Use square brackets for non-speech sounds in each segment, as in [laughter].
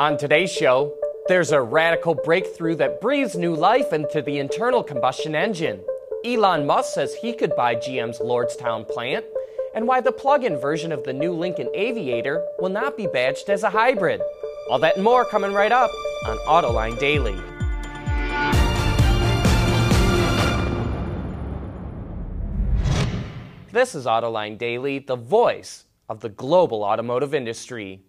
On today's show, there's a radical breakthrough that breathes new life into the internal combustion engine. Elon Musk says he could buy GM's Lordstown plant, and why the plug in version of the new Lincoln Aviator will not be badged as a hybrid. All that and more coming right up on Autoline Daily. This is Autoline Daily, the voice of the global automotive industry.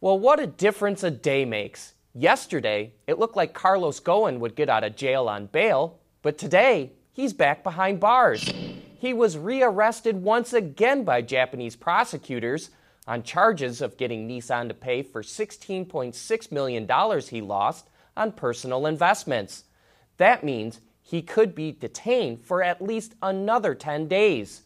Well, what a difference a day makes. Yesterday, it looked like Carlos Ghosn would get out of jail on bail, but today, he's back behind bars. He was rearrested once again by Japanese prosecutors on charges of getting Nissan to pay for $16.6 million he lost on personal investments. That means he could be detained for at least another 10 days.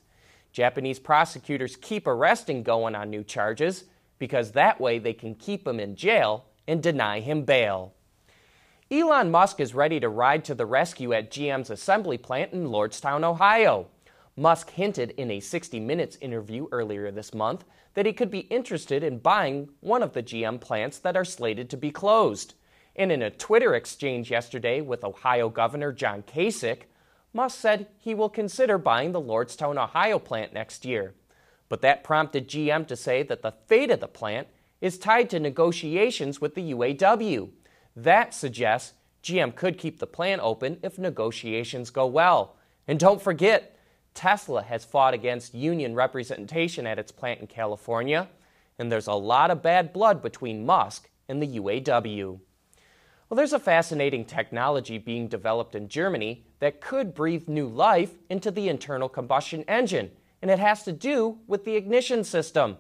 Japanese prosecutors keep arresting Goen on new charges because that way they can keep him in jail and deny him bail. Elon Musk is ready to ride to the rescue at GM's assembly plant in Lordstown, Ohio. Musk hinted in a 60 Minutes interview earlier this month that he could be interested in buying one of the GM plants that are slated to be closed. And in a Twitter exchange yesterday with Ohio Governor John Kasich, Musk said he will consider buying the Lordstown, Ohio plant next year. But that prompted GM to say that the fate of the plant is tied to negotiations with the UAW. That suggests GM could keep the plant open if negotiations go well. And don't forget, Tesla has fought against union representation at its plant in California, and there's a lot of bad blood between Musk and the UAW. Well, there's a fascinating technology being developed in Germany that could breathe new life into the internal combustion engine, and it has to do with the ignition system.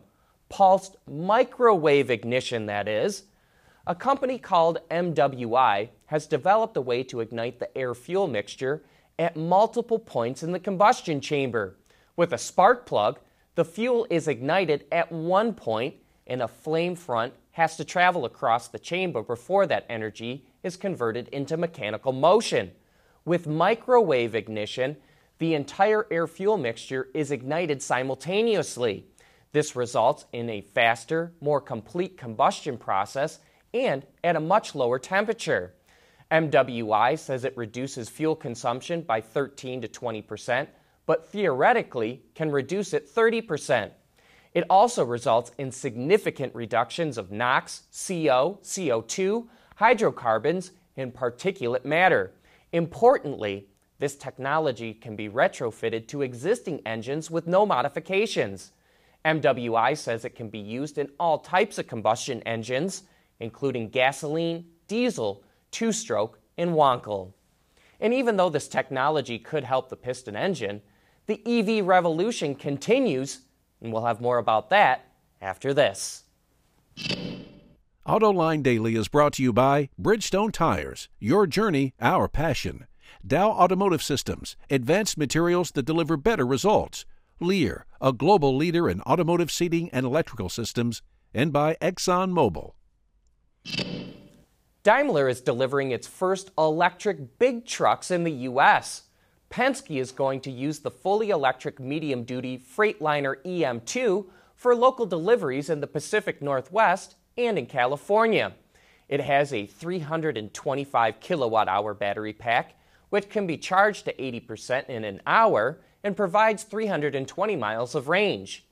Pulsed microwave ignition, that is. A company called MWI has developed a way to ignite the air fuel mixture at multiple points in the combustion chamber. With a spark plug, the fuel is ignited at one point and a flame front has to travel across the chamber before that energy is converted into mechanical motion. With microwave ignition, the entire air fuel mixture is ignited simultaneously. This results in a faster, more complete combustion process and at a much lower temperature. MWI says it reduces fuel consumption by 13 to 20 percent, but theoretically can reduce it 30 percent. It also results in significant reductions of NOx, CO, CO2, hydrocarbons, and particulate matter. Importantly, this technology can be retrofitted to existing engines with no modifications. MWI says it can be used in all types of combustion engines, including gasoline, diesel, two stroke, and Wankel. And even though this technology could help the piston engine, the EV revolution continues and we'll have more about that after this. AutoLine Daily is brought to you by Bridgestone Tires, your journey, our passion. Dow Automotive Systems, advanced materials that deliver better results. Lear, a global leader in automotive seating and electrical systems. And by ExxonMobil. Daimler is delivering its first electric big trucks in the U.S. Penske is going to use the fully electric medium duty Freightliner EM2 for local deliveries in the Pacific Northwest and in California. It has a 325 kilowatt hour battery pack, which can be charged to 80% in an hour and provides 320 miles of range.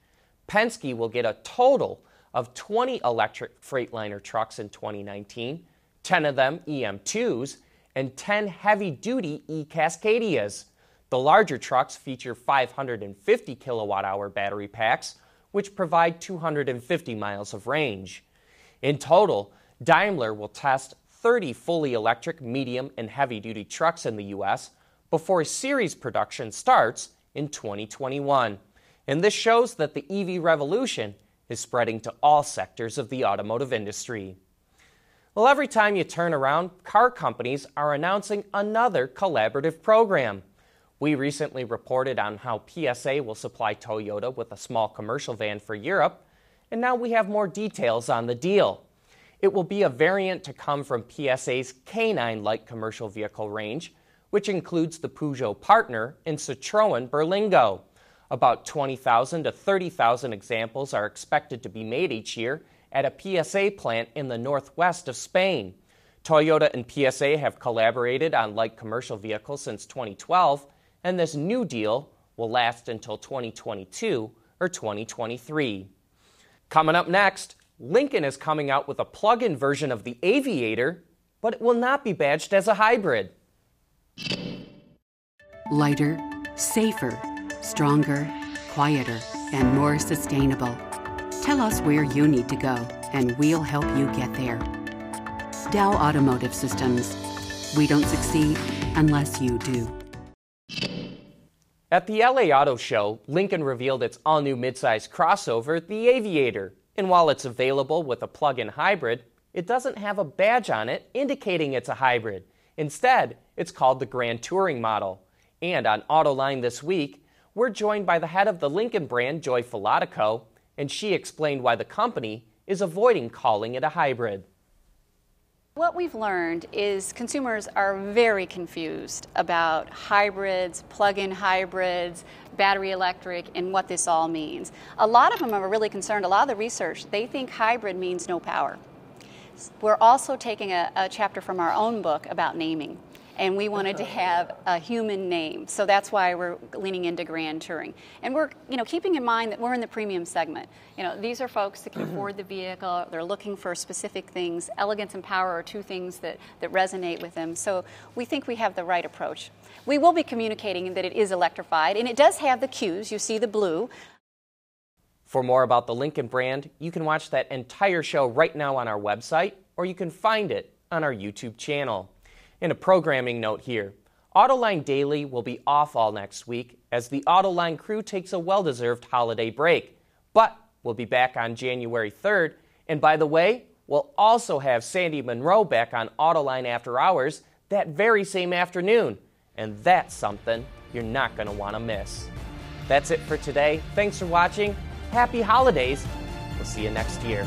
Penske will get a total of 20 electric Freightliner trucks in 2019, 10 of them EM2s, and 10 heavy duty e Cascadias. The larger trucks feature 550 kilowatt hour battery packs, which provide 250 miles of range. In total, Daimler will test 30 fully electric medium and heavy duty trucks in the U.S. before series production starts in 2021. And this shows that the EV revolution is spreading to all sectors of the automotive industry. Well, every time you turn around, car companies are announcing another collaborative program. We recently reported on how PSA will supply Toyota with a small commercial van for Europe, and now we have more details on the deal. It will be a variant to come from PSA's K9 light commercial vehicle range, which includes the Peugeot partner and Citroën Berlingo. About 20,000 to 30,000 examples are expected to be made each year, at a PSA plant in the northwest of Spain. Toyota and PSA have collaborated on light commercial vehicles since 2012, and this new deal will last until 2022 or 2023. Coming up next, Lincoln is coming out with a plug in version of the Aviator, but it will not be badged as a hybrid. Lighter, safer, stronger, quieter, and more sustainable. Tell us where you need to go, and we'll help you get there. Dow Automotive Systems. We don't succeed unless you do. At the LA Auto Show, Lincoln revealed its all new midsize crossover, the Aviator. And while it's available with a plug in hybrid, it doesn't have a badge on it indicating it's a hybrid. Instead, it's called the Grand Touring model. And on Autoline this week, we're joined by the head of the Lincoln brand, Joy Falotico, and she explained why the company is avoiding calling it a hybrid. What we've learned is consumers are very confused about hybrids, plug in hybrids, battery electric, and what this all means. A lot of them are really concerned, a lot of the research, they think hybrid means no power. We're also taking a, a chapter from our own book about naming and we wanted to have a human name. So that's why we're leaning into grand touring. And we're, you know, keeping in mind that we're in the premium segment. You know, these are folks that can [clears throat] afford the vehicle, they're looking for specific things. Elegance and power are two things that, that resonate with them. So we think we have the right approach. We will be communicating that it is electrified, and it does have the cues. You see the blue. For more about the Lincoln brand, you can watch that entire show right now on our website, or you can find it on our YouTube channel. In a programming note here, Autoline Daily will be off all next week as the Autoline crew takes a well deserved holiday break. But we'll be back on January 3rd. And by the way, we'll also have Sandy Munro back on Autoline After Hours that very same afternoon. And that's something you're not going to want to miss. That's it for today. Thanks for watching. Happy holidays. We'll see you next year.